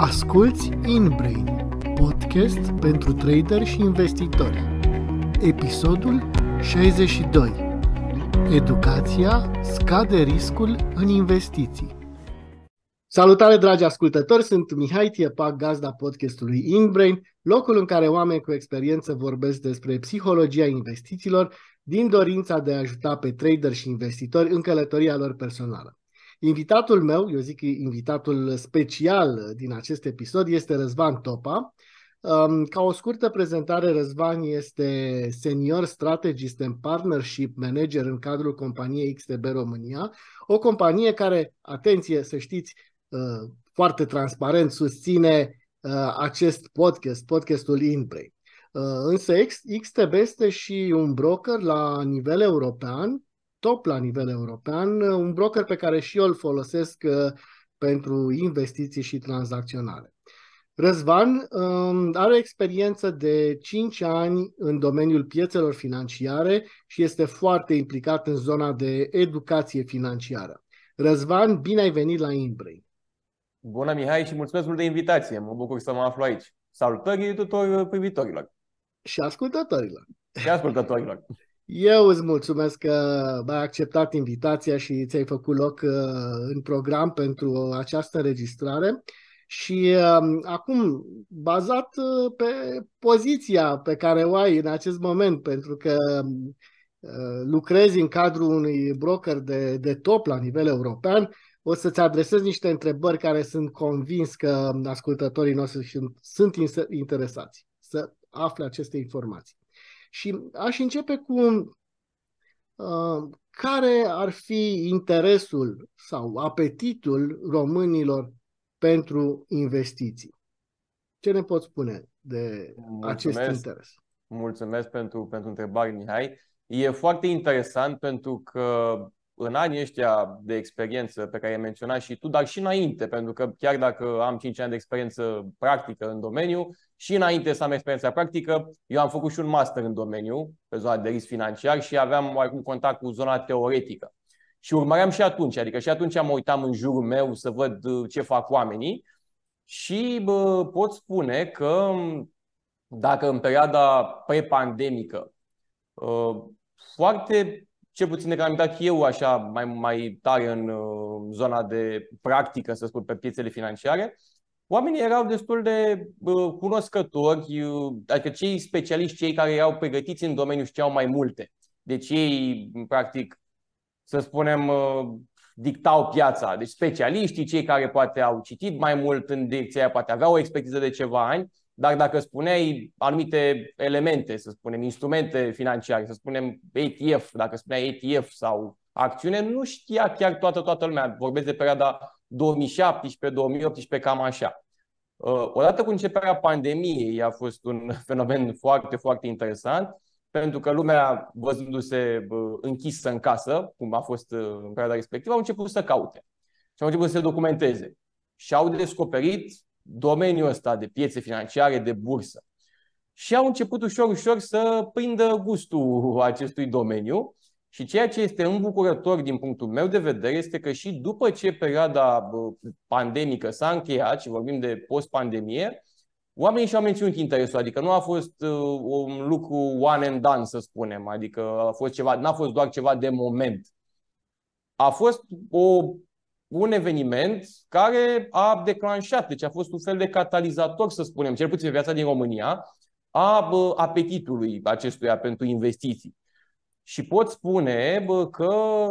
Asculți InBrain, podcast pentru trader și investitori. Episodul 62. Educația scade riscul în investiții. Salutare dragi ascultători, sunt Mihai Tiepac, gazda podcastului InBrain, locul în care oameni cu experiență vorbesc despre psihologia investițiilor din dorința de a ajuta pe trader și investitori în călătoria lor personală. Invitatul meu, eu zic invitatul special din acest episod, este Răzvan Topa. Um, ca o scurtă prezentare, Răzvan este senior strategist and partnership manager în cadrul companiei XTB România, o companie care, atenție să știți, uh, foarte transparent susține uh, acest podcast, podcastul InPlay. Uh, însă XTB este și un broker la nivel european top la nivel european, un broker pe care și eu îl folosesc uh, pentru investiții și tranzacționare. Răzvan um, are o experiență de 5 ani în domeniul piețelor financiare și este foarte implicat în zona de educație financiară. Răzvan, bine ai venit la Inbrain. Bună, Mihai, și mulțumesc mult de invitație. Mă bucur să mă aflu aici. Salutări tuturor privitorilor. Și ascultătorilor. Și ascultătorilor. Eu îți mulțumesc că ai acceptat invitația și ți-ai făcut loc uh, în program pentru această înregistrare. Și uh, acum, bazat uh, pe poziția pe care o ai în acest moment, pentru că lucrezi în cadrul unui broker de, de top la nivel european, o să-ți adresez niște întrebări care sunt convins că ascultătorii noștri sunt interesați să afle aceste informații. Și aș începe cu uh, care ar fi interesul sau apetitul românilor pentru investiții. Ce ne poți spune de mulțumesc, acest interes? Mulțumesc pentru, pentru întrebare, Mihai. E foarte interesant pentru că în anii ăștia de experiență pe care ai menționat și tu, dar și înainte, pentru că chiar dacă am 5 ani de experiență practică în domeniu, și înainte să am experiența practică, eu am făcut și un master în domeniu, pe zona de risc financiar și aveam oarecum contact cu zona teoretică. Și urmăream și atunci, adică și atunci mă uitam în jurul meu să văd uh, ce fac oamenii și bă, pot spune că dacă în perioada pre-pandemică uh, foarte ce puțin de am dat eu așa mai, mai tare în uh, zona de practică, să spun, pe piețele financiare, oamenii erau destul de uh, cunoscători, uh, adică cei specialiști, cei care erau pregătiți în domeniu știau mai multe. Deci ei, practic, să spunem, uh, dictau piața. Deci specialiștii, cei care poate au citit mai mult în direcția aia, poate aveau o expertiză de ceva ani, dar dacă spuneai anumite elemente, să spunem, instrumente financiare, să spunem ETF, dacă spuneai ETF sau acțiune, nu știa chiar toată, toată lumea. Vorbesc de perioada 2017-2018, cam așa. Uh, odată cu începerea pandemiei a fost un fenomen foarte, foarte interesant, pentru că lumea, văzându-se uh, închisă în casă, cum a fost uh, în perioada respectivă, au început să caute și au început să se documenteze. Și au descoperit domeniul ăsta de piețe financiare, de bursă. Și au început ușor, ușor să prindă gustul acestui domeniu și ceea ce este îmbucurător din punctul meu de vedere este că și după ce perioada pandemică s-a încheiat și vorbim de post-pandemie, oamenii și-au menținut interesul, adică nu a fost uh, un lucru one and done, să spunem, adică a fost ceva, n-a fost doar ceva de moment. A fost o, un eveniment care a declanșat, deci a fost un fel de catalizator, să spunem, cel puțin pe viața din România, a apetitului acestuia pentru investiții. Și pot spune bă, că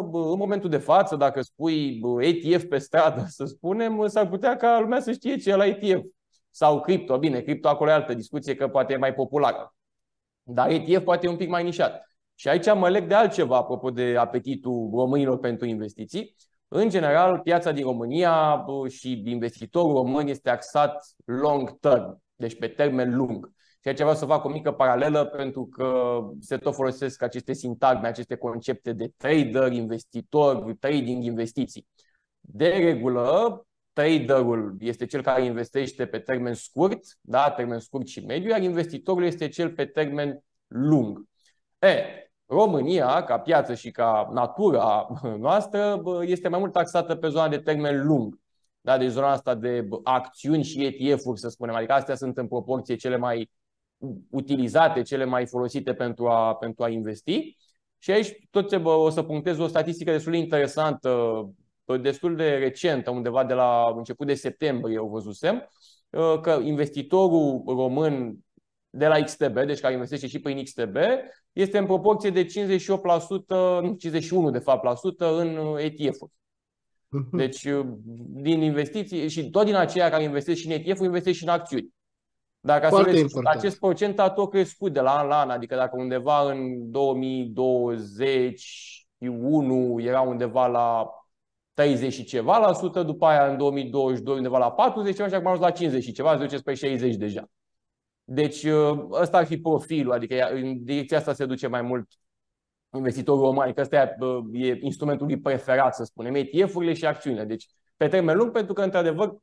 bă, în momentul de față, dacă spui bă, ETF pe stradă, să spunem, s-ar putea ca lumea să știe ce e la ETF. Sau cripto. Bine, cripto acolo e altă discuție, că poate e mai populară. Dar ETF poate e un pic mai nișat. Și aici mă leg de altceva, apropo de apetitul românilor pentru investiții. În general, piața din România și investitorul român este axat long term, deci pe termen lung. Și aici vreau să fac o mică paralelă pentru că se tot folosesc aceste sintagme, aceste concepte de trader, investitor, trading, investiții. De regulă, traderul este cel care investește pe termen scurt, da, termen scurt și mediu, iar investitorul este cel pe termen lung. E, România, ca piață și ca natura noastră, este mai mult taxată pe zona de termen lung. Da? Deci zona asta de acțiuni și ETF-uri, să spunem. Adică astea sunt în proporție cele mai utilizate, cele mai folosite pentru a, pentru a investi. Și aici tot ce o să punctez o statistică destul de interesantă, destul de recentă, undeva de la început de septembrie, o văzusem, că investitorul român de la XTB, deci care investește și prin XTB, este în proporție de 58%, 51% de fapt, la sută în ETF-uri. Mhm. Deci, din investiții și tot din aceia care investesc și în ETF, investesc și în acțiuni. Dacă Foarte să vezi, acest procent a tot crescut de la an la an, adică dacă undeva în 2021 era undeva la 30 și ceva la sută, după aia în 2022 undeva la 40 ceva și acum ajuns la 50 și ceva, se duce spre 60 deja. Deci ă, ăsta ar fi profilul, adică în direcția asta se duce mai mult investitorul român, că ăsta e instrumentul lui preferat, să spunem, ETF-urile și acțiunile. Deci pe termen lung, pentru că, într-adevăr,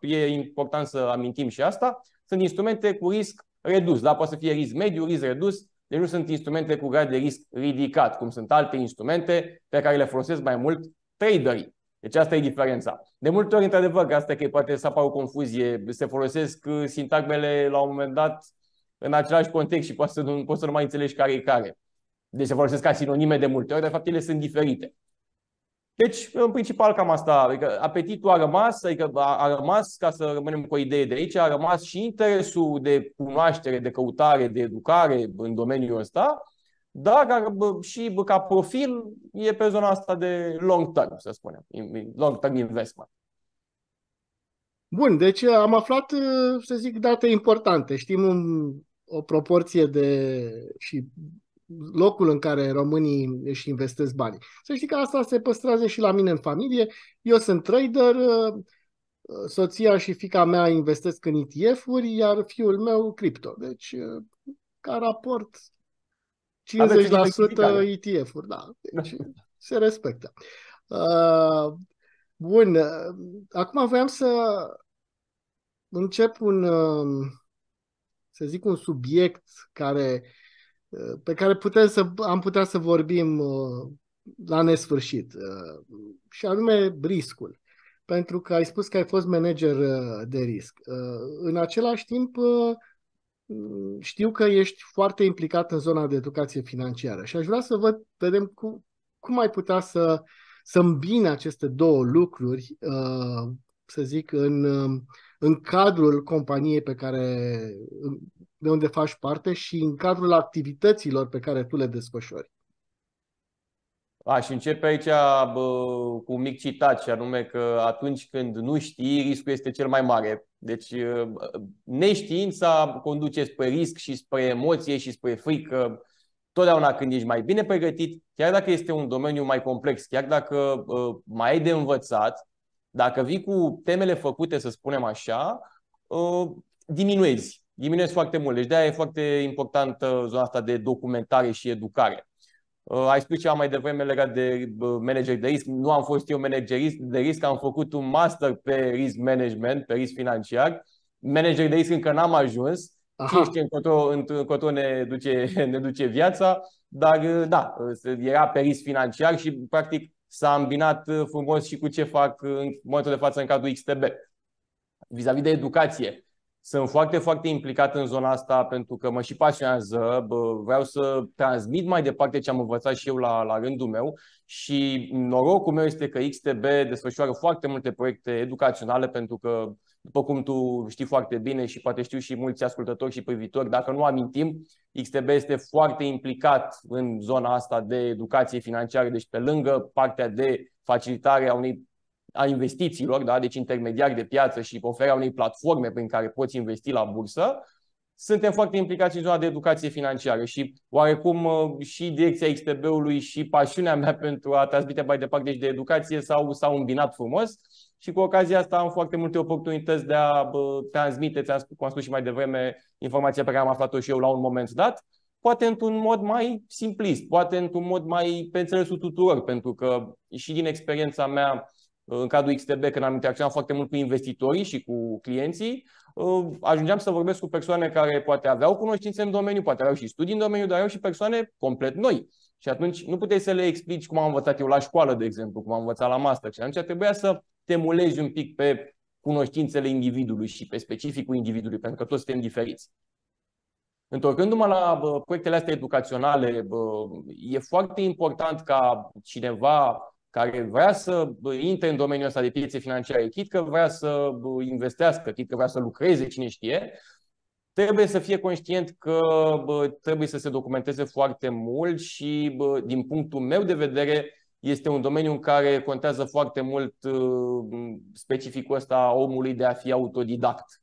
e important să amintim și asta, sunt instrumente cu risc redus. Da? Poate să fie risc mediu, risc redus, deci nu sunt instrumente cu grad de risc ridicat, cum sunt alte instrumente pe care le folosesc mai mult traderii. Deci asta e diferența. De multe ori, într-adevăr, că asta că poate să apară o confuzie, se folosesc uh, sintagmele la un moment dat în același context și poți să nu, poți să nu mai înțelegi care e care. Deci se folosesc ca sinonime de multe ori, de fapt ele sunt diferite. Deci, în principal, cam asta. Adică apetitul a rămas, adică a, a rămas, ca să rămânem cu o idee de aici, a rămas și interesul de cunoaștere, de căutare, de educare în domeniul ăsta, dar și ca profil e pe zona asta de long term, să spunem, long term investment. Bun, deci am aflat, să zic, date importante. Știm un, o proporție de și locul în care românii își investesc banii. Să știi că asta se păstrează și la mine în familie. Eu sunt trader, soția și fica mea investesc în ETF-uri, iar fiul meu cripto. Deci, ca raport, 50% ETF-uri, da. Deci se respectă. Uh, bun. Acum voiam să încep un, să zic, un subiect care pe care putem să, am putea să vorbim uh, la nesfârșit, uh, și anume riscul. Pentru că ai spus că ai fost manager uh, de risc. În același timp, știu că ești foarte implicat în zona de educație financiară și aș vrea să văd, vedem cum, cum ai putea să, să îmbine aceste două lucruri, să zic, în, în cadrul companiei pe care, de unde faci parte și în cadrul activităților pe care tu le desfășori. Aș începe aici bă, cu un mic citat, și anume că atunci când nu știi, riscul este cel mai mare. Deci neștiința conduce spre risc și spre emoție și spre frică. Totdeauna când ești mai bine pregătit, chiar dacă este un domeniu mai complex, chiar dacă mai ai de învățat, dacă vii cu temele făcute, să spunem așa, diminuezi diminuezi foarte mult. Deci de-aia e foarte importantă zona asta de documentare și educare. Uh, ai spus ceva mai devreme legat de manager de risc. Nu am fost eu manager de risc, am făcut un master pe risk management, pe risc financiar. Manager de risc încă n-am ajuns. Aha. Știți încotro, încotro ne, duce, ne duce viața, dar uh, da, era pe risc financiar și practic s-a îmbinat uh, frumos și cu ce fac în momentul de față în cadrul XTB. Vis-a-vis de educație, sunt foarte, foarte implicat în zona asta pentru că mă și pasionează. Vreau să transmit mai departe ce am învățat și eu la, la rândul meu și norocul meu este că XTB desfășoară foarte multe proiecte educaționale pentru că, după cum tu știi foarte bine și poate știu și mulți ascultători și privitori, dacă nu amintim, XTB este foarte implicat în zona asta de educație financiară, deci pe lângă partea de facilitare a unei a investițiilor, da? deci intermediari de piață și oferea unei platforme prin care poți investi la bursă, suntem foarte implicați în zona de educație financiară și oarecum uh, și direcția XTB-ului și pasiunea mea pentru a transmite mai departe deci de educație s-au, s-au îmbinat frumos și cu ocazia asta am foarte multe oportunități de a bă, transmite, cum am spus și mai devreme, informația pe care am aflat-o și eu la un moment dat, poate într-un mod mai simplist, poate într-un mod mai pe înțelesul tuturor, pentru că și din experiența mea în cadrul XTB, când am interacționat foarte mult cu investitorii și cu clienții, ajungeam să vorbesc cu persoane care poate aveau cunoștințe în domeniu, poate aveau și studii în domeniu, dar aveau și persoane complet noi. Și atunci nu puteai să le explici cum am învățat eu la școală, de exemplu, cum am învățat la master. Și atunci trebuia să te mulezi un pic pe cunoștințele individului și pe specificul individului, pentru că toți suntem diferiți. Întorcându-mă la bă, proiectele astea educaționale, bă, e foarte important ca cineva care vrea să intre în domeniul ăsta de piețe financiare, chit că vrea să investească, chit că vrea să lucreze, cine știe, trebuie să fie conștient că bă, trebuie să se documenteze foarte mult și, bă, din punctul meu de vedere, este un domeniu în care contează foarte mult specificul ăsta omului de a fi autodidact.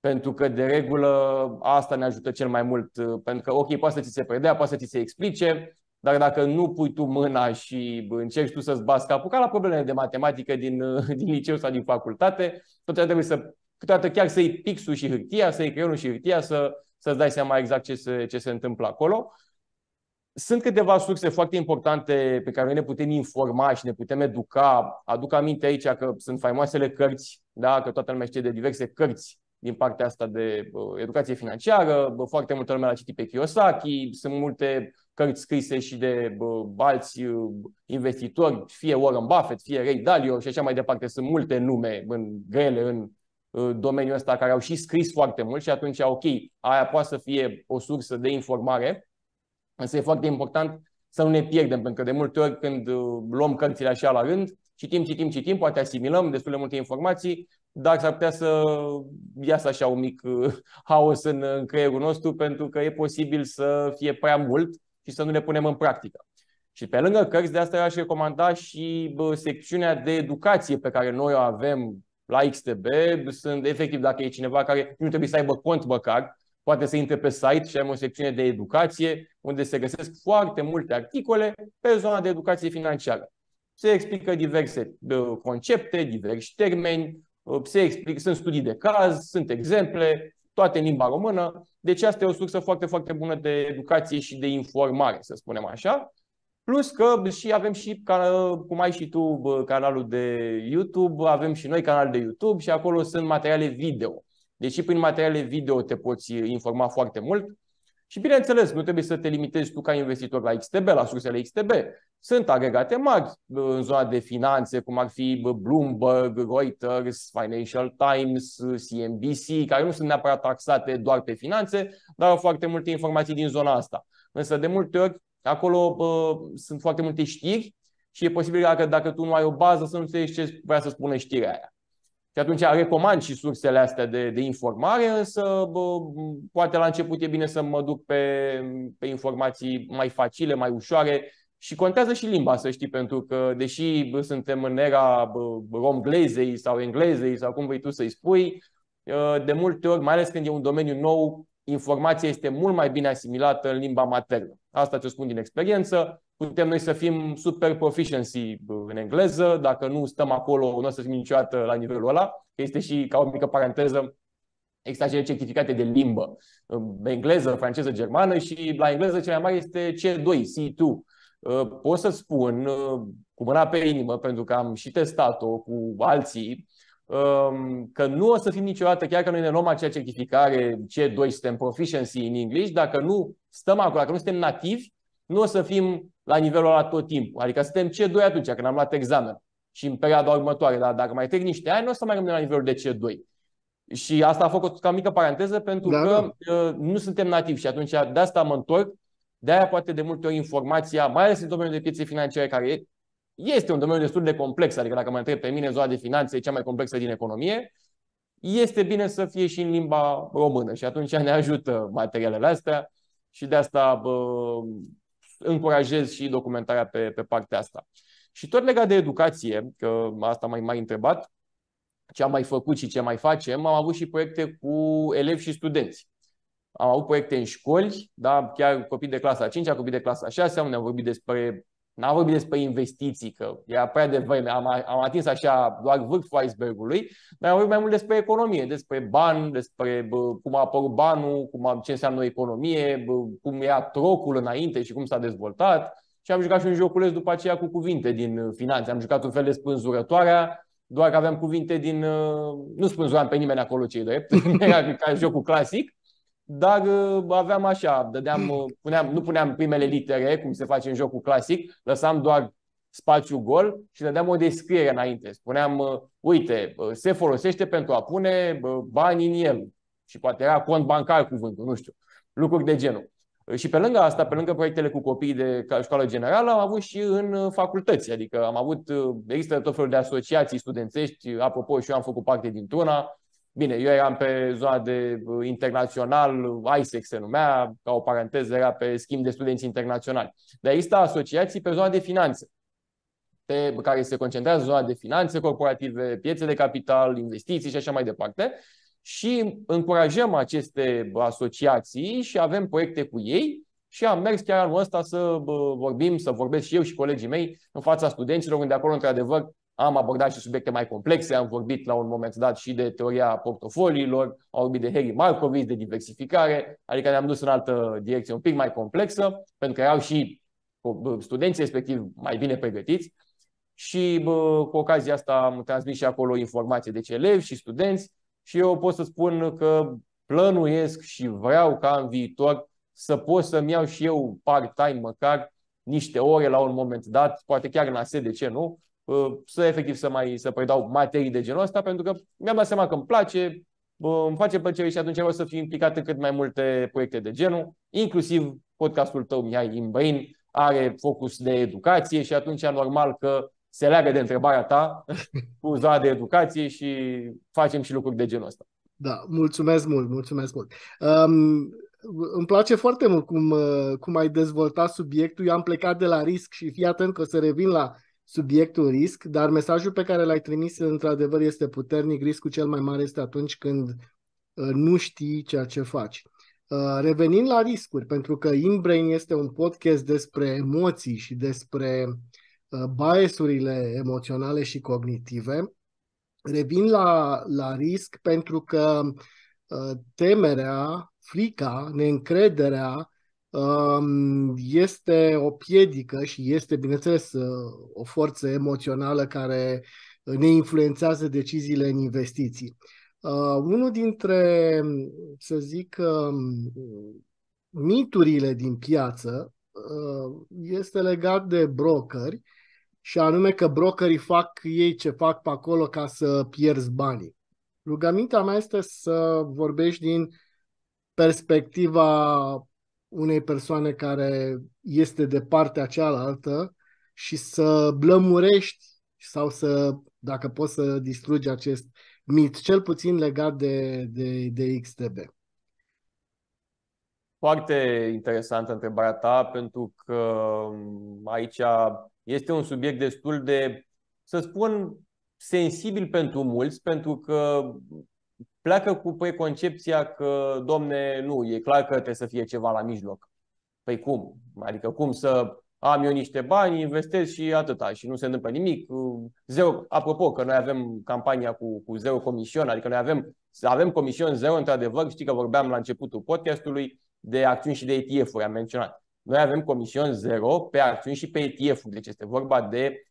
Pentru că, de regulă, asta ne ajută cel mai mult. Pentru că, ok, poate să ți se predea, poate să ți se explice, dar dacă nu pui tu mâna și încerci tu să-ți bați capul, ca la problemele de matematică din, din liceu sau din facultate, tot trebuie să, câteodată chiar să iei pixul și hârtia, să iei creionul și hârtia, să, să-ți dai seama exact ce se, ce se întâmplă acolo. Sunt câteva surse foarte importante pe care noi ne putem informa și ne putem educa. Aduc aminte aici că sunt faimoasele cărți, da? că toată lumea știe de diverse cărți din partea asta de uh, educație financiară. Foarte multă lume l-a citit pe Kiyosaki, sunt multe cărți scrise și de uh, alți uh, investitori, fie Warren Buffett, fie Ray Dalio și așa mai departe. Sunt multe nume în grele în uh, domeniul ăsta care au și scris foarte mult și atunci, ok, aia poate să fie o sursă de informare, însă e foarte important să nu ne pierdem, pentru că de multe ori când uh, luăm cărțile așa la rând, citim, citim, citim, poate asimilăm destul de multe informații, dar s-ar putea să iasă așa un mic uh, haos în, în creierul nostru, pentru că e posibil să fie prea mult și să nu le punem în practică. Și pe lângă cărți, de asta aș recomanda și bă, secțiunea de educație pe care noi o avem la XTB. Sunt efectiv, dacă e cineva care nu trebuie să aibă cont măcar, poate să intre pe site și avem o secțiune de educație unde se găsesc foarte multe articole pe zona de educație financiară. Se explică diverse concepte, diversi termeni, se explică, sunt studii de caz, sunt exemple, toate în limba română. Deci asta e o sursă foarte, foarte bună de educație și de informare, să spunem așa. Plus că și avem și, cum ai și tu canalul de YouTube, avem și noi canal de YouTube și acolo sunt materiale video. Deci și prin materiale video te poți informa foarte mult. Și bineînțeles, nu trebuie să te limitezi tu ca investitor la XTB, la sursele XTB. Sunt agregate mari în zona de finanțe, cum ar fi Bloomberg, Reuters, Financial Times, CNBC, care nu sunt neapărat taxate doar pe finanțe, dar au foarte multe informații din zona asta. Însă, de multe ori, acolo bă, sunt foarte multe știri și e posibil că dacă tu nu ai o bază să nu înțelegi ce vrea să spună știrea aia. Și atunci recomand și sursele astea de, de informare, însă bă, poate la început e bine să mă duc pe, pe informații mai facile, mai ușoare și contează și limba, să știi, pentru că deși bă, suntem în era romglezei sau englezei sau cum vrei tu să-i spui, ă, de multe ori, mai ales când e un domeniu nou, informația este mult mai bine asimilată în limba maternă. Asta ți-o spun din experiență. Putem noi să fim super proficiency în engleză, dacă nu stăm acolo, nu o să fim niciodată la nivelul ăla, că este și, ca o mică paranteză, există acele certificate de limbă, engleză, franceză, germană și la engleză cea mai mare este C2, C2. Uh, pot să spun uh, cu mâna pe inimă, pentru că am și testat-o cu alții, um, că nu o să fim niciodată, chiar că noi ne luăm acea certificare C2, suntem proficiency in English, dacă nu stăm acolo, dacă nu suntem nativi, nu o să fim la nivelul ăla tot timpul. Adică suntem C2 atunci, când am luat examen și în perioada următoare, dar dacă mai trec niște ani, nu o să mai rămânem la nivelul de C2. Și asta a făcut ca mică paranteză pentru da, că da. Uh, nu suntem nativi și atunci de asta mă întorc. De aia poate de multe ori informația, mai ales în domeniul de piețe financiare, care este un domeniu destul de complex, adică dacă mă întreb pe mine, zona de finanțe e cea mai complexă din economie, este bine să fie și în limba română și atunci ne ajută materialele astea și de asta bă, încurajez și documentarea pe, pe partea asta. Și tot legat de educație, că asta mai mai întrebat, ce am mai făcut și ce mai facem, am avut și proiecte cu elevi și studenți. Am avut proiecte în școli, da, chiar copii de clasa 5, copii de clasa 6, am vorbit despre N-am vorbit despre investiții, că era prea devreme, am, am atins așa doar vârful icebergului, dar am vorbit mai mult despre economie, despre bani, despre bă, cum a apărut banul, cum a, ce înseamnă o economie, bă, cum era trocul înainte și cum s-a dezvoltat. și am jucat și un joculeț după aceea cu cuvinte din finanțe. Am jucat un fel de spânzurătoarea, doar că aveam cuvinte din... Nu spânzuram pe nimeni acolo cei drept, era ca jocul clasic, dar aveam așa, dădeam, puneam, nu puneam primele litere, cum se face în jocul clasic, lăsam doar spațiu gol și dădeam o descriere înainte. Spuneam, uite, se folosește pentru a pune bani în el. Și poate era cont bancar cuvântul, nu știu, lucruri de genul. Și pe lângă asta, pe lângă proiectele cu copii de școală generală, am avut și în facultăți. Adică am avut, există tot felul de asociații studențești. Apropo, și eu am făcut parte dintr-una. Bine, eu eram pe zona de internațional, ISEC se numea, ca o paranteză era pe schimb de studenți internaționali. Dar există asociații pe zona de finanțe pe care se concentrează zona de finanțe corporative, piețe de capital, investiții și așa mai departe. Și încurajăm aceste asociații și avem proiecte cu ei și am mers chiar anul ăsta să vorbim, să vorbesc și eu și colegii mei în fața studenților, unde acolo, într-adevăr, am abordat și subiecte mai complexe, am vorbit la un moment dat și de teoria portofoliilor, am vorbit de Harry Markovic, de diversificare, adică ne-am dus în altă direcție un pic mai complexă, pentru că erau și studenții respectiv mai bine pregătiți. Și bă, cu ocazia asta am transmis și acolo informații de ce elevi și studenți și eu pot să spun că plănuiesc și vreau ca în viitor să pot să-mi iau și eu part-time măcar niște ore la un moment dat, poate chiar în ASE, de ce nu, să efectiv să mai să predau materii de genul ăsta, pentru că mi-am dat seama că îmi place, îmi face plăcere și atunci vreau să fiu implicat în cât mai multe proiecte de genul, inclusiv podcastul tău, Mihai Imbrain, are focus de educație și atunci normal că se leagă de întrebarea ta cu zona de educație și facem și lucruri de genul ăsta. Da, mulțumesc mult, mulțumesc mult. Um, îmi place foarte mult cum, uh, cum ai dezvoltat subiectul. Eu am plecat de la risc și fii atent că o să revin la subiectul risc, dar mesajul pe care l-ai trimis într-adevăr este puternic. Riscul cel mai mare este atunci când uh, nu știi ceea ce faci. Uh, revenind la riscuri, pentru că InBrain este un podcast despre emoții și despre Uh, biasurile emoționale și cognitive. Revin la, la risc pentru că uh, temerea, frica, neîncrederea um, este o piedică și este, bineînțeles, uh, o forță emoțională care ne influențează deciziile în investiții. Unul dintre, să zic, um, miturile din piață este legat de brokeri și anume că brokerii fac ei ce fac pe acolo ca să pierzi banii. Rugămintea mea este să vorbești din perspectiva unei persoane care este de partea cealaltă și să blămurești sau să, dacă poți să distrugi acest mit, cel puțin legat de, de, de XTB. Foarte interesantă întrebarea ta, pentru că aici este un subiect destul de, să spun, sensibil pentru mulți, pentru că pleacă cu preconcepția că, domne, nu, e clar că trebuie să fie ceva la mijloc. Păi cum? Adică cum să am eu niște bani, investez și atâta și nu se întâmplă nimic. Zero. Apropo, că noi avem campania cu, cu zero comision, adică noi avem, avem comision zero, într-adevăr, știi că vorbeam la începutul podcastului de acțiuni și de ETF-uri, am menționat. Noi avem comision zero pe acțiuni și pe ETF-uri. Deci este vorba de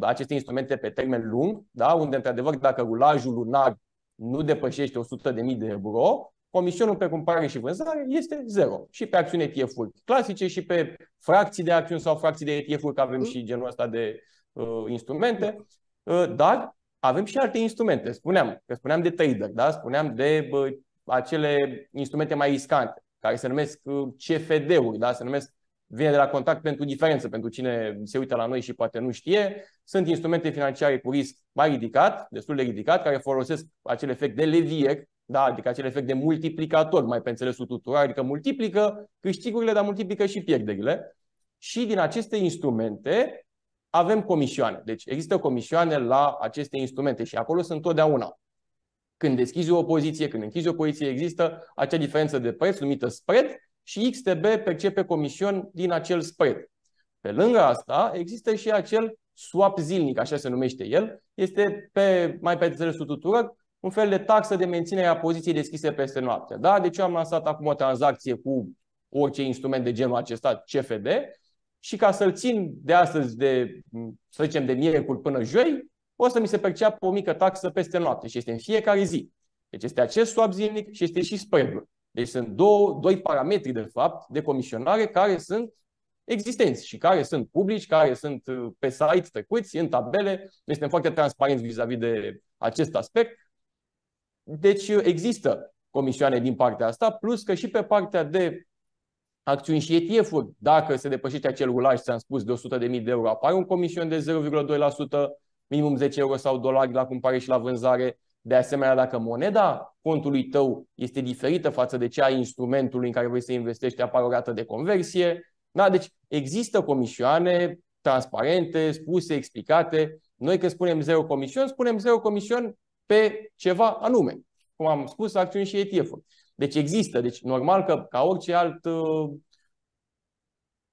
aceste instrumente pe termen lung, da? unde, într-adevăr, dacă rulajul lunar nu depășește 100.000 de euro, comisionul pe cumpărare și vânzare este zero. Și pe acțiuni ETF-uri clasice și pe fracții de acțiuni sau fracții de ETF-uri, că avem și genul ăsta de uh, instrumente. Uh, dar avem și alte instrumente. Spuneam, că spuneam de trader, da? spuneam de uh, acele instrumente mai riscante, care se numesc uh, CFD-uri, da? se numesc vine de la contact pentru diferență, pentru cine se uită la noi și poate nu știe. Sunt instrumente financiare cu risc mai ridicat, destul de ridicat, care folosesc acel efect de levier, da, adică acel efect de multiplicator, mai pe înțelesul tuturor, adică multiplică câștigurile, dar multiplică și pierderile. Și din aceste instrumente avem comisioane. Deci există comisioane la aceste instrumente și acolo sunt totdeauna. Când deschizi o poziție, când închizi o poziție, există acea diferență de preț numită spread și XTB percepe comision din acel spread. Pe lângă asta, există și acel swap zilnic, așa se numește el. Este pe, mai pe înțelesul tuturor un fel de taxă de menținere a poziției deschise peste noapte. Da? Deci eu am lansat acum o tranzacție cu orice instrument de genul acesta, CFD, și ca să-l țin de astăzi, de, să zicem, de miercuri până joi, o să mi se perceapă o mică taxă peste noapte și este în fiecare zi. Deci este acest swap zilnic și este și spread Deci sunt două, doi parametri, de fapt, de comisionare care sunt existenți și care sunt publici, care sunt uh, pe site trecuți, în tabele. Noi suntem foarte transparenți vis-a-vis de acest aspect. Deci uh, există comisioane din partea asta, plus că și pe partea de acțiuni și ETF-uri, dacă se depășește acel rulaj, ți-am spus, de 100.000 de euro, apare un comision de 0,2%, minimum 10 euro sau dolari la cumpărare și la vânzare. De asemenea, dacă moneda contului tău este diferită față de cea a instrumentului în care vrei să investești, apare o rată de conversie. Da? Deci există comisioane transparente, spuse, explicate. Noi când spunem zero comision, spunem zero comision pe ceva anume. Cum am spus, acțiuni și ETF-uri. Deci există. Deci normal că ca orice alt uh,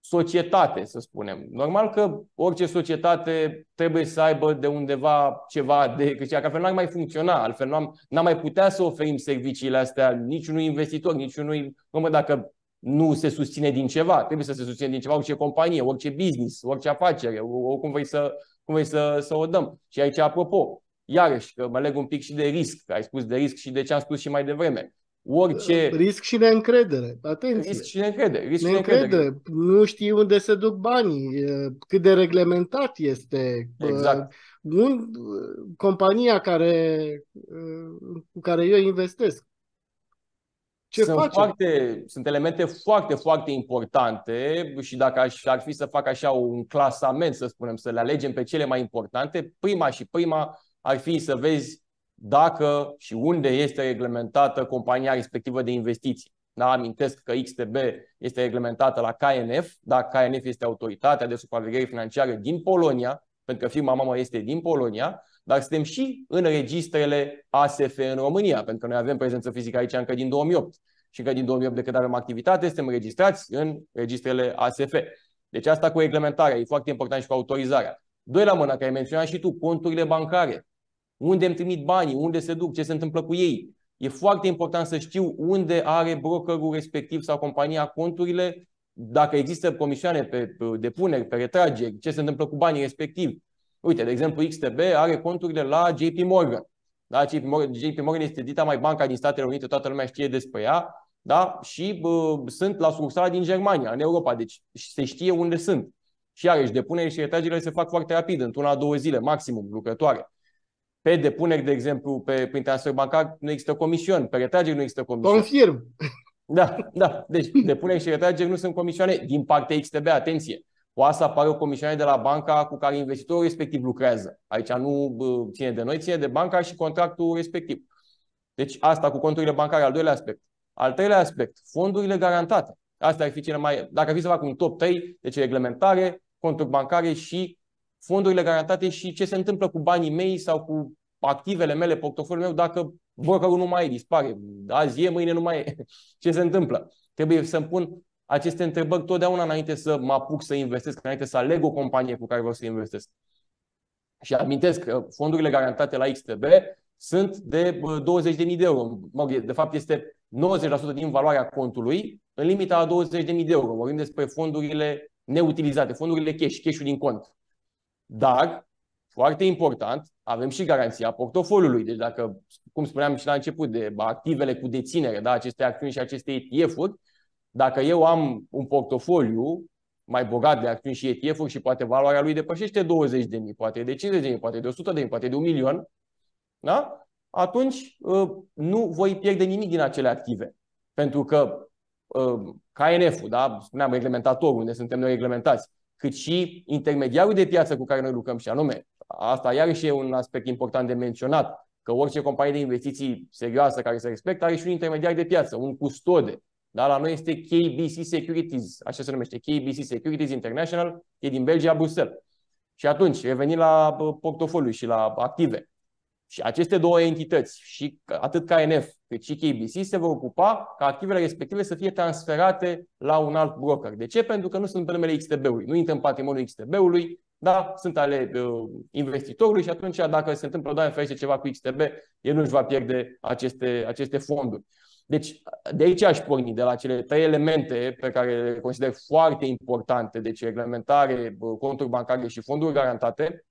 societate, să spunem. Normal că orice societate trebuie să aibă de undeva ceva de că altfel nu ar mai funcționa, altfel nu am, n-am mai putea să oferim serviciile astea niciunui investitor, niciunui, mă, dacă nu se susține din ceva, trebuie să se susține din ceva orice companie, orice business, orice afacere, oricum vrei să, cum vrei să, să o dăm. Și aici, apropo, iarăși, că mă leg un pic și de risc, că ai spus de risc și de ce am spus și mai devreme orice... Risc și neîncredere. Atenție. Risc și neîncredere. Risc neîncredere. Și neîncredere. Nu știi unde se duc banii, cât de reglementat este. Exact. Un, compania care, cu care eu investesc. Ce sunt, face? foarte, sunt elemente foarte, foarte importante și dacă aș, ar fi să fac așa un clasament, să spunem, să le alegem pe cele mai importante, prima și prima ar fi să vezi dacă și unde este reglementată compania respectivă de investiții. Da, amintesc că XTB este reglementată la KNF, da, KNF este autoritatea de supraveghere financiară din Polonia, pentru că firma mamă este din Polonia, dar suntem și în registrele ASF în România, pentru că noi avem prezență fizică aici încă din 2008. Și încă din 2008 de când avem activitate, suntem înregistrați în registrele ASF. Deci asta cu reglementarea e foarte important și cu autorizarea. Doi la mână, care ai menționat și tu, conturile bancare unde îmi trimit banii, unde se duc, ce se întâmplă cu ei. E foarte important să știu unde are brokerul respectiv sau compania conturile, dacă există comisioane pe depuneri, pe retrageri, ce se întâmplă cu banii respectivi. Uite, de exemplu, XTB are conturile la JP Morgan. Da? JP, Morgan JP Morgan este dita mai banca din Statele Unite, toată lumea știe despre ea, da? și bă, sunt la sucursala din Germania, în Europa, deci se știe unde sunt. Și iarăși, depunere și retragerile se fac foarte rapid, într-una, două zile, maximum, lucrătoare. Pe depuneri, de exemplu, pe, prin transfer bancar nu există comision, pe retrageri nu există comision. Confirm. Da, da. Deci depuneri și retrageri nu sunt comisioane din partea XTB, atenție. Poate să apară o comisioane de la banca cu care investitorul respectiv lucrează. Aici nu ține de noi, ține de banca și contractul respectiv. Deci asta cu conturile bancare, al doilea aspect. Al treilea aspect, fondurile garantate. Asta ar fi cele mai, dacă ar fi să fac un top 3, deci reglementare, conturi bancare și fondurile garantate și ce se întâmplă cu banii mei sau cu activele mele, portofoliul meu, dacă brokerul nu mai e, dispare. Azi e, mâine nu mai e. Ce se întâmplă? Trebuie să-mi pun aceste întrebări totdeauna înainte să mă apuc să investesc, înainte să aleg o companie cu care vreau să investesc. Și amintesc că fondurile garantate la XTB sunt de 20.000 de euro. De fapt, este 90% din valoarea contului, în limita a 20.000 de euro. Vorbim despre fondurile neutilizate, fondurile cash, cash-ul din cont. Dar, foarte important, avem și garanția portofoliului. Deci dacă, cum spuneam și la început, de activele cu deținere, da, aceste acțiuni și aceste ETF-uri, dacă eu am un portofoliu mai bogat de acțiuni și ETF-uri și poate valoarea lui depășește 20 de mii, poate de 50 de mii, poate de 100 de mii, poate de un milion, da? atunci ă, nu voi pierde nimic din acele active. Pentru că ă, KNF-ul, da? spuneam reglementatorul, unde suntem noi reglementați, cât și intermediarul de piață cu care noi lucrăm și anume, asta iarăși e un aspect important de menționat, că orice companie de investiții serioasă care se respectă are și un intermediar de piață, un custode. Da? La noi este KBC Securities, așa se numește, KBC Securities International, e din Belgia, Bruxelles. Și atunci, revenim la portofoliu și la active. Și aceste două entități, și atât KNF cât și KBC, se vor ocupa ca activele respective să fie transferate la un alt broker. De ce? Pentru că nu sunt pe numele XTB-ului. Nu intră în patrimoniul XTB-ului, da, sunt ale uh, investitorului și atunci dacă se întâmplă, doamne ferește, ceva cu XTB, el nu își va pierde aceste, aceste fonduri. Deci, de aici aș porni, de la cele trei elemente pe care le consider foarte importante, deci reglementare, conturi bancare și fonduri garantate,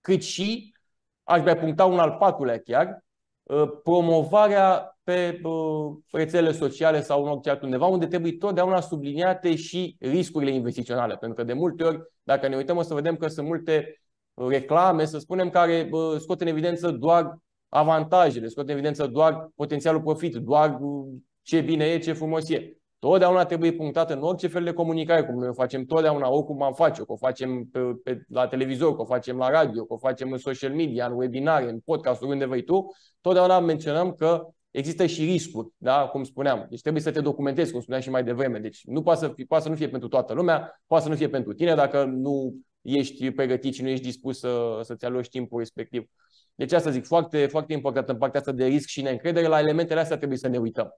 cât și, aș mai puncta un al patrulea chiar, ă, promovarea pe ă, rețelele sociale sau în orice altundeva, unde trebuie totdeauna subliniate și riscurile investiționale. Pentru că de multe ori, dacă ne uităm, o să vedem că sunt multe reclame, să spunem, care scot în evidență doar avantajele, scot în evidență doar potențialul profit, doar ce bine e, ce frumos e. Totdeauna trebuie punctat în orice fel de comunicare, cum noi o facem totdeauna, oricum am face, că o facem pe, pe, la televizor, că o facem la radio, că o facem în social media, în webinare, în podcast, unde vei tu, totdeauna menționăm că există și riscuri, da? cum spuneam. Deci trebuie să te documentezi, cum spuneam și mai devreme. Deci nu poate să, fie, poate să nu fie pentru toată lumea, poate să nu fie pentru tine dacă nu ești pregătit și nu ești dispus să, să-ți aloci timpul respectiv. Deci asta zic, foarte, foarte important în partea asta de risc și neîncredere, la elementele astea trebuie să ne uităm.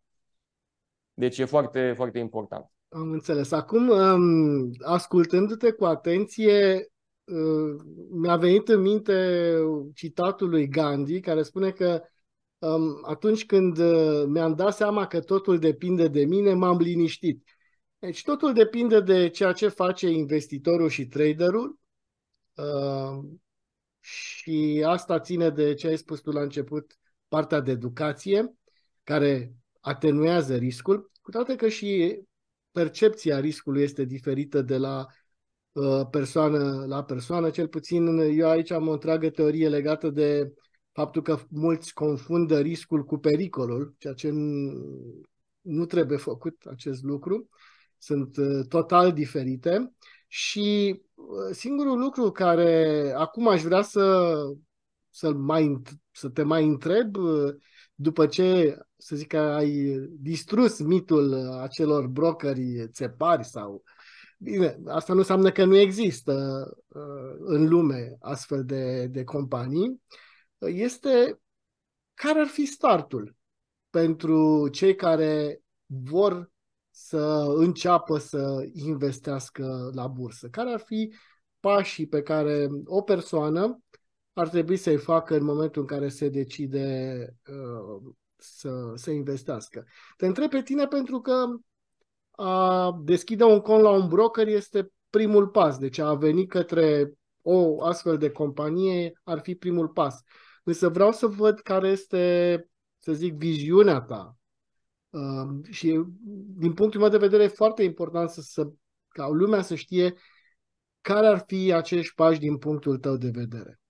Deci e foarte, foarte important. Am înțeles. Acum, um, ascultându-te cu atenție, uh, mi-a venit în minte citatul lui Gandhi, care spune că um, atunci când uh, mi-am dat seama că totul depinde de mine, m-am liniștit. Deci totul depinde de ceea ce face investitorul și traderul uh, și asta ține de ce ai spus tu la început, partea de educație, care atenuează riscul, cu toate că și percepția riscului este diferită de la uh, persoană la persoană. Cel puțin eu aici am o întreagă teorie legată de faptul că mulți confundă riscul cu pericolul, ceea ce nu trebuie făcut acest lucru. Sunt uh, total diferite și uh, singurul lucru care acum aș vrea să, să, mai, să te mai întreb, uh, după ce, să zic că ai distrus mitul acelor brokeri țepari sau... Bine, asta nu înseamnă că nu există uh, în lume astfel de, de companii. Este care ar fi startul pentru cei care vor să înceapă să investească la bursă? Care ar fi pașii pe care o persoană ar trebui să-i facă în momentul în care se decide uh, să, să investească? Te întreb pe tine pentru că a deschide un cont la un broker este primul pas. Deci a venit către o astfel de companie ar fi primul pas. Însă vreau să văd care este, să zic, viziunea ta Uh, și din punctul meu de vedere e foarte important să, să ca lumea să știe care ar fi acești pași din punctul tău de vedere.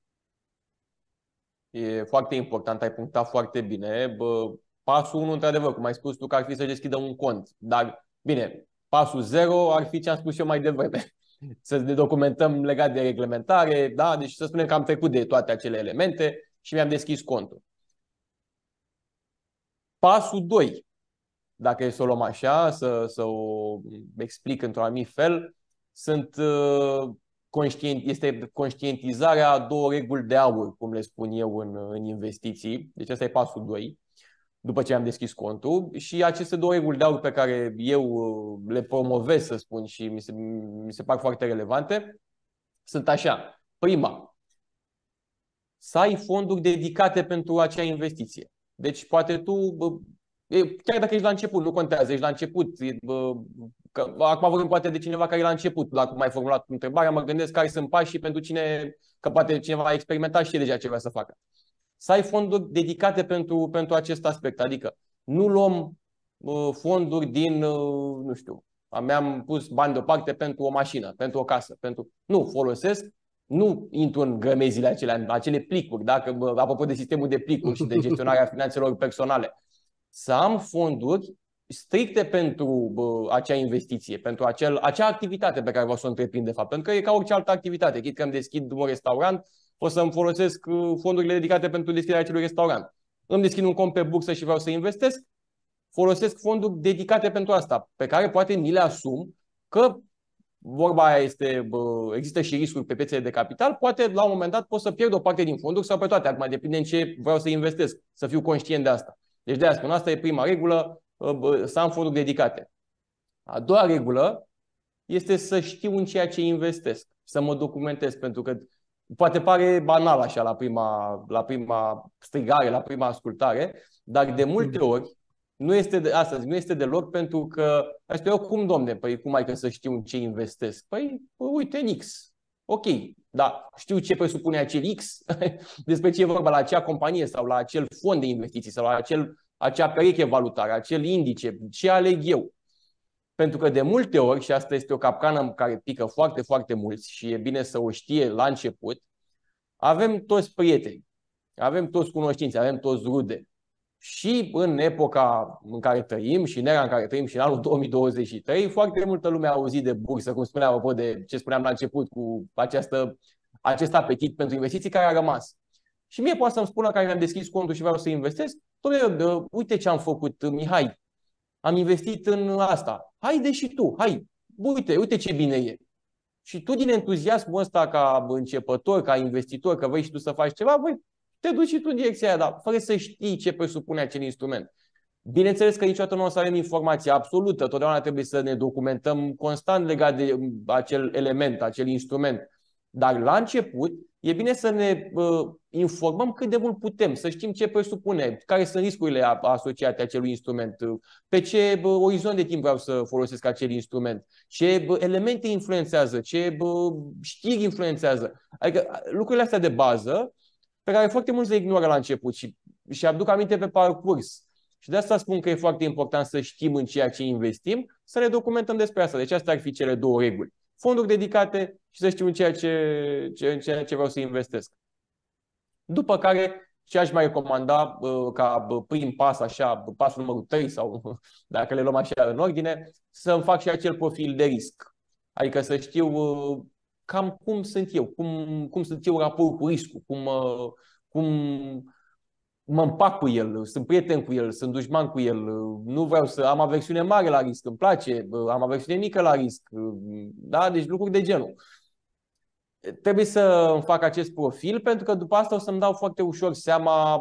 E foarte important, ai punctat foarte bine. Bă, pasul 1, într-adevăr, cum ai spus tu, că ar fi să deschidă un cont. Dar, bine, pasul 0 ar fi ce am spus eu mai devreme. Să ne documentăm legat de reglementare, da? Deci să spunem că am trecut de toate acele elemente și mi-am deschis contul. Pasul 2 dacă e să o luăm așa, să, să o explic într-un anumit fel, sunt uh, conștient, este conștientizarea a două reguli de aur, cum le spun eu în, în investiții. Deci asta e pasul 2, după ce am deschis contul. Și aceste două reguli de aur pe care eu uh, le promovez, să spun, și mi se, mi se par foarte relevante, sunt așa. Prima, să ai fonduri dedicate pentru acea investiție. Deci poate tu chiar dacă ești la început, nu contează, ești la început. Că, acum vorbim poate de cineva care e la început, dacă mai formulat întrebarea, mă gândesc care sunt pașii pentru cine, că poate cineva a experimentat și deja ce vrea să facă. Să ai fonduri dedicate pentru, pentru acest aspect, adică nu luăm uh, fonduri din, uh, nu știu, mi-am pus bani deoparte pentru o mașină, pentru o casă, pentru... Nu, folosesc nu intru în grămezile acelea, acele plicuri, dacă, apropo de sistemul de plicuri și de gestionarea finanțelor personale să am fonduri stricte pentru bă, acea investiție, pentru acel, acea activitate pe care vreau să o întreprind de fapt. Pentru că e ca orice altă activitate. Chit că îmi deschid un restaurant, o să-mi folosesc uh, fondurile dedicate pentru deschiderea acelui restaurant. Îmi deschid un cont pe bursă și vreau să investesc, folosesc fonduri dedicate pentru asta, pe care poate mi le asum că vorba aia este, bă, există și riscuri pe piețele de capital, poate la un moment dat pot să pierd o parte din fonduri sau pe toate, acum depinde în ce vreau să investesc, să fiu conștient de asta. Deci de aia spun, asta e prima regulă, să am fonduri dedicate. A doua regulă este să știu în ceea ce investesc, să mă documentez, pentru că poate pare banal așa la prima, la prima strigare, la prima ascultare, dar de multe ori Nu este de, asta zic, nu este deloc pentru că, aș spune, cum, domne, păi cum ai că să știu în ce investesc? Păi, uite, în X. Ok, da, știu ce presupune acel X, despre ce e vorba la acea companie sau la acel fond de investiții sau la acel, acea pereche valutară, acel indice, ce aleg eu. Pentru că de multe ori, și asta este o capcană care pică foarte, foarte mulți și e bine să o știe la început, avem toți prieteni, avem toți cunoștințe, avem toți rude. Și în epoca în care trăim și în era în care trăim și în anul 2023, foarte multă lume a auzit de bursă, cum spuneam apropo de ce spuneam la început cu această, acest apetit pentru investiții care a rămas. Și mie poate să-mi spună care mi-am deschis contul și vreau să investesc, Dom'le, uite ce am făcut, Mihai, am investit în asta. Haide și tu, hai, uite, uite ce bine e. Și tu din entuziasmul ăsta ca începător, ca investitor, că vrei și tu să faci ceva, voi te duci și tu în direcția aia, dar fără să știi ce presupune acel instrument. Bineînțeles că niciodată nu o să avem informație absolută, totdeauna trebuie să ne documentăm constant legat de acel element, acel instrument. Dar la început e bine să ne uh, informăm cât de mult putem, să știm ce presupune, care sunt riscurile asociate acelui instrument, pe ce uh, orizont de timp vreau să folosesc acel instrument, ce uh, elemente influențează, ce uh, știri influențează. Adică lucrurile astea de bază pe care foarte mulți le ignoră la început și, și aduc aminte pe parcurs. Și de asta spun că e foarte important să știm în ceea ce investim, să ne documentăm despre asta. Deci astea ar fi cele două reguli. Fonduri dedicate și să știu în ceea ce, ce, în ceea ce vreau să investesc. După care, ce aș mai recomanda ca prim pas, așa, pasul numărul 3 sau dacă le luăm așa în ordine, să-mi fac și acel profil de risc. Adică să știu cam cum sunt eu, cum, cum sunt eu raport cu riscul, cum, cum mă împac cu el, sunt prieten cu el, sunt dușman cu el, nu vreau să am aversiune mare la risc, îmi place, am aversiune mică la risc, da? deci lucruri de genul. Trebuie să îmi fac acest profil pentru că după asta o să-mi dau foarte ușor seama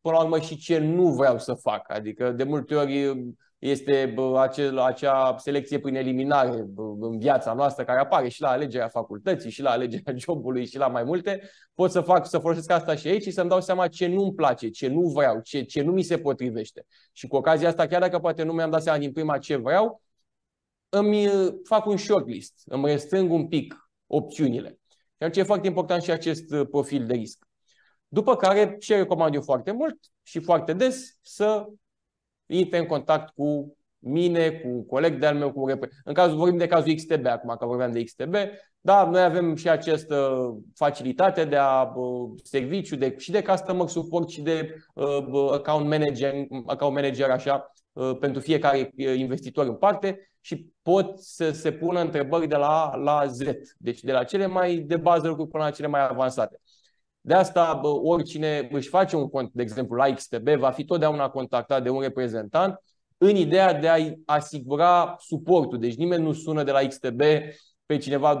până la urmă și ce nu vreau să fac. Adică de multe ori este acel, acea selecție prin eliminare în viața noastră care apare și la alegerea facultății, și la alegerea jobului, și la mai multe. Pot să fac, să folosesc asta și aici și să-mi dau seama ce nu-mi place, ce nu vreau, ce, ce nu mi se potrivește. Și cu ocazia asta, chiar dacă poate nu mi-am dat seama din prima ce vreau, îmi uh, fac un shortlist, îmi restrâng un pic opțiunile. Și atunci e foarte important și acest uh, profil de risc. După care, ce recomand eu foarte mult și foarte des, să intre în contact cu mine, cu coleg de-al meu, cu În cazul, vorbim de cazul XTB, acum că vorbeam de XTB, da, noi avem și această facilitate de a uh, serviciu de, și de customer support și de uh, account manager, account manager așa, uh, pentru fiecare investitor în parte și pot să se pună întrebări de la A la Z. Deci de la cele mai de bază lucruri până la cele mai avansate. De asta bă, oricine își face un cont, de exemplu, la XTB, va fi totdeauna contactat de un reprezentant în ideea de a-i asigura suportul. Deci nimeni nu sună de la XTB pe cineva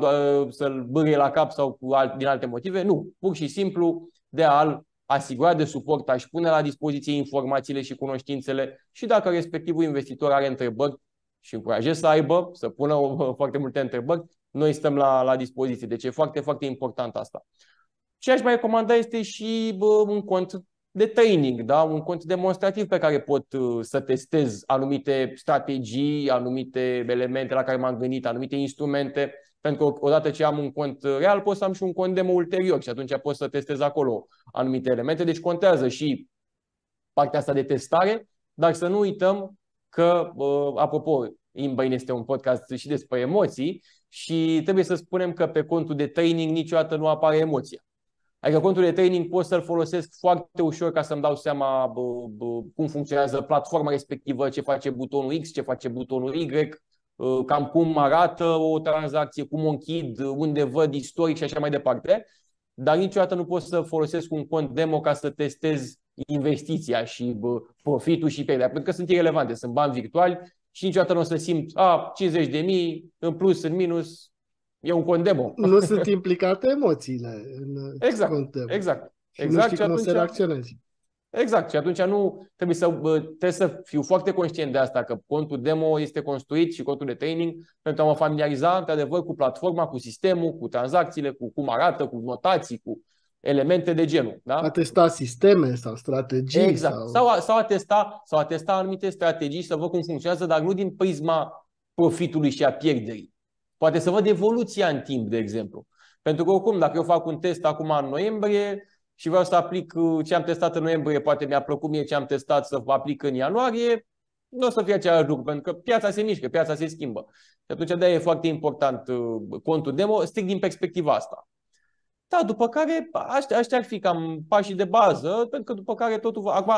să-l bârie la cap sau cu alt, din alte motive. Nu, pur și simplu de a-l asigura de suport, a-și pune la dispoziție informațiile și cunoștințele și dacă respectivul investitor are întrebări și încurajez să aibă, să pună foarte multe întrebări, noi stăm la, la dispoziție. Deci e foarte, foarte important asta. Ce aș mai recomanda este și bă, un cont de training, da? un cont demonstrativ pe care pot uh, să testez anumite strategii, anumite elemente la care m-am gândit, anumite instrumente, pentru că odată ce am un cont real, pot să am și un cont demo ulterior și atunci pot să testez acolo anumite elemente. Deci contează și partea asta de testare, dar să nu uităm că, apropo, Inbrain este un podcast și despre emoții și trebuie să spunem că pe contul de training niciodată nu apare emoția. Adică contul de training pot să-l folosesc foarte ușor ca să-mi dau seama bă, bă, cum funcționează platforma respectivă, ce face butonul X, ce face butonul Y, cam cum arată o tranzacție, cum o închid, unde văd istoric și așa mai departe. Dar niciodată nu pot să folosesc un cont demo ca să testez investiția și bă, profitul și pierderea, pentru că sunt irelevante, sunt bani virtuali și niciodată nu o să simt a, 50 de mii în plus, în minus, E un cont demo. Nu sunt implicate emoțiile în exact, cont demo. Exact. Și exact. nu știi cum o să reacționezi. Exact. Și atunci nu trebuie să, trebuie să fiu foarte conștient de asta, că contul demo este construit și contul de training pentru a mă familiariza, într-adevăr, cu platforma, cu sistemul, cu tranzacțiile, cu cum arată, cu notații, cu elemente de genul. Da? A testa sisteme sau strategii. Exact. Sau, sau, a, sau, a testa, sau a testa anumite strategii să văd cum funcționează, dar nu din prisma profitului și a pierderii. Poate să văd evoluția în timp, de exemplu. Pentru că oricum, dacă eu fac un test acum în noiembrie și vreau să aplic uh, ce am testat în noiembrie, poate mi-a plăcut mie ce am testat să aplic în ianuarie, nu o să fie același lucru, pentru că piața se mișcă, piața se schimbă. Și atunci de e foarte important uh, contul demo, strict din perspectiva asta. Da, după care aștia, aștia ar fi cam pașii de bază, pentru că după care totul... Acum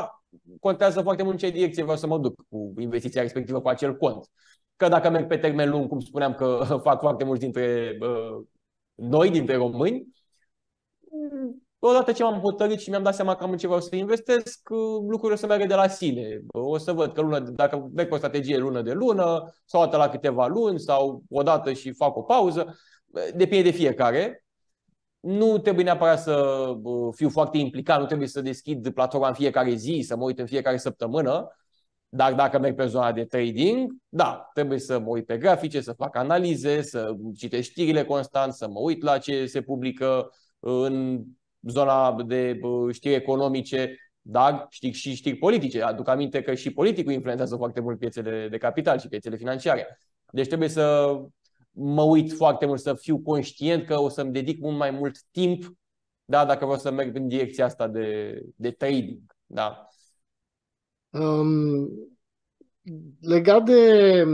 contează foarte mult în ce direcție vreau să mă duc cu investiția respectivă, cu acel cont. Că dacă merg pe termen lung, cum spuneam că fac foarte mulți dintre uh, noi, dintre români, odată ce m-am hotărât și mi-am dat seama că am în să investesc, uh, lucrurile o să meargă de la sine. O să văd că lună, dacă merg pe o strategie lună de lună, sau o dată la câteva luni, sau odată și fac o pauză, depinde de fiecare. Nu trebuie neapărat să uh, fiu foarte implicat, nu trebuie să deschid platforma în fiecare zi, să mă uit în fiecare săptămână, dar dacă merg pe zona de trading, da, trebuie să mă uit pe grafice, să fac analize, să citesc știrile constant, să mă uit la ce se publică în zona de știri economice, dar știi și știri politice. Aduc aminte că și politicul influențează foarte mult piețele de capital și piețele financiare. Deci trebuie să mă uit foarte mult, să fiu conștient că o să-mi dedic mult mai mult timp da, dacă vreau să merg în direcția asta de, de trading. Da. Um, legat de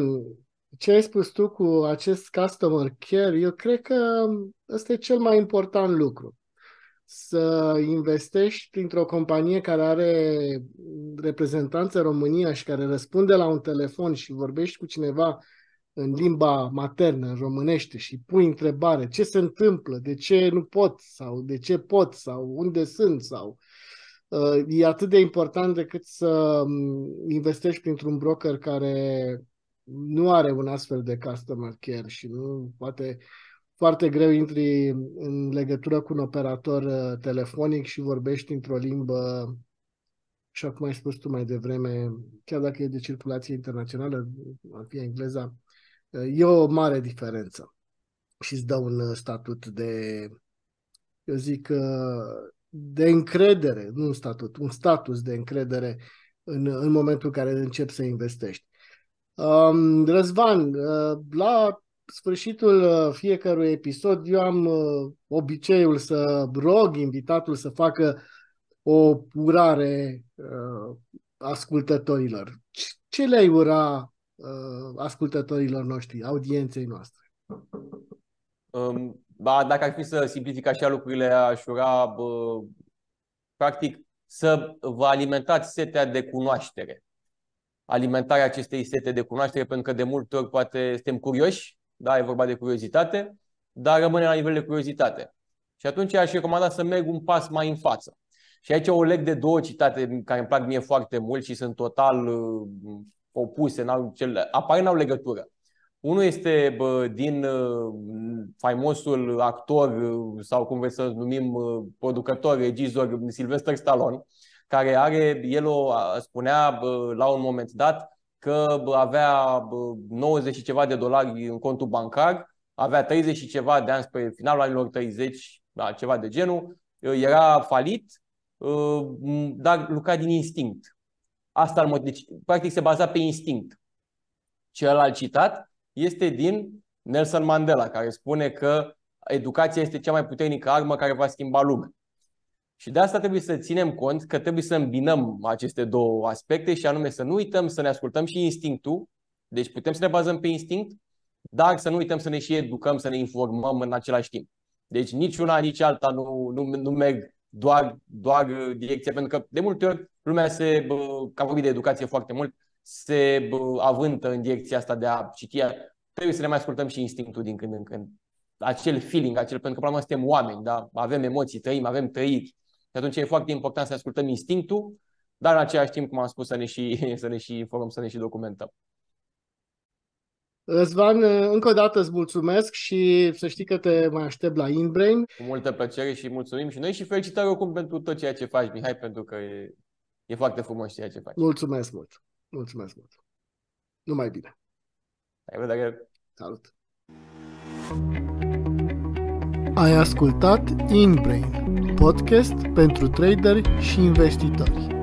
ce ai spus tu cu acest customer care, eu cred că ăsta e cel mai important lucru. Să investești într-o companie care are reprezentanță în România și care răspunde la un telefon și vorbești cu cineva în limba maternă, în românește și pui întrebare ce se întâmplă, de ce nu pot sau de ce pot sau unde sunt sau uh, e atât de important decât să um, investești printr-un broker care nu are un astfel de customer care și nu poate foarte greu intri în legătură cu un operator uh, telefonic și vorbești într-o limbă și cum ai spus tu mai devreme, chiar dacă e de circulație internațională, ar fi engleza, E o mare diferență. Și îți dă un uh, statut de, eu zic, uh, de încredere, nu un statut, un status de încredere în, în momentul în care începi să investești. Um, Răzvan, uh, la sfârșitul fiecărui episod, eu am obiceiul să rog invitatul să facă o urare ascultătorilor. Ce le-ai ura uh, ascultătorilor noștri, audienței noastre? Um, ba, dacă ar fi să simplific așa lucrurile, aș ura, bă, practic, să vă alimentați setea de cunoaștere. Alimentarea acestei sete de cunoaștere, pentru că de multe ori poate suntem curioși, da, e vorba de curiozitate, dar rămâne la nivel de curiozitate. Și atunci aș recomanda să merg un pas mai în față. Și aici o leg de două citate care îmi plac mie foarte mult și sunt total uh, opuse, n-au, cel, apare n-au legătură. Unul este bă, din uh, faimosul actor uh, sau cum vreți să numim uh, producător, regizor Sylvester Stallone, care are, el o spunea bă, la un moment dat că bă, avea bă, 90 și ceva de dolari în contul bancar, avea 30 și ceva de ani spre finalul anilor 30, da, ceva de genul, era falit, dar lucra din instinct. Asta al deci, practic se baza pe instinct. Celălalt citat este din Nelson Mandela, care spune că educația este cea mai puternică armă care va schimba lumea. Și de asta trebuie să ținem cont că trebuie să îmbinăm aceste două aspecte și anume să nu uităm să ne ascultăm și instinctul, deci putem să ne bazăm pe instinct, dar să nu uităm să ne și educăm, să ne informăm în același timp. Deci nici una, nici alta nu, nu, nu merg doar, doar direcția, pentru că de multe ori lumea se, ca vorbit de educație foarte mult, se avântă în direcția asta de a citi. Trebuie să ne mai ascultăm și instinctul din când în când. Acel feeling, acel, pentru că până suntem oameni, da? avem emoții, trăim, avem trăiri. Și atunci e foarte important să ascultăm instinctul, dar în același timp, cum am spus, să ne și, să ne și informăm, să ne și documentăm. Răzvan, încă o dată îți mulțumesc și să știi că te mai aștept la InBrain. Cu multă plăcere și mulțumim și noi și felicitări oricum pentru tot ceea ce faci, Mihai, pentru că e, e foarte frumos ceea ce faci. Mulțumesc mult. Mulțumesc mult. Numai bine. La revedere. Salut. Ai ascultat InBrain, podcast pentru traderi și investitori.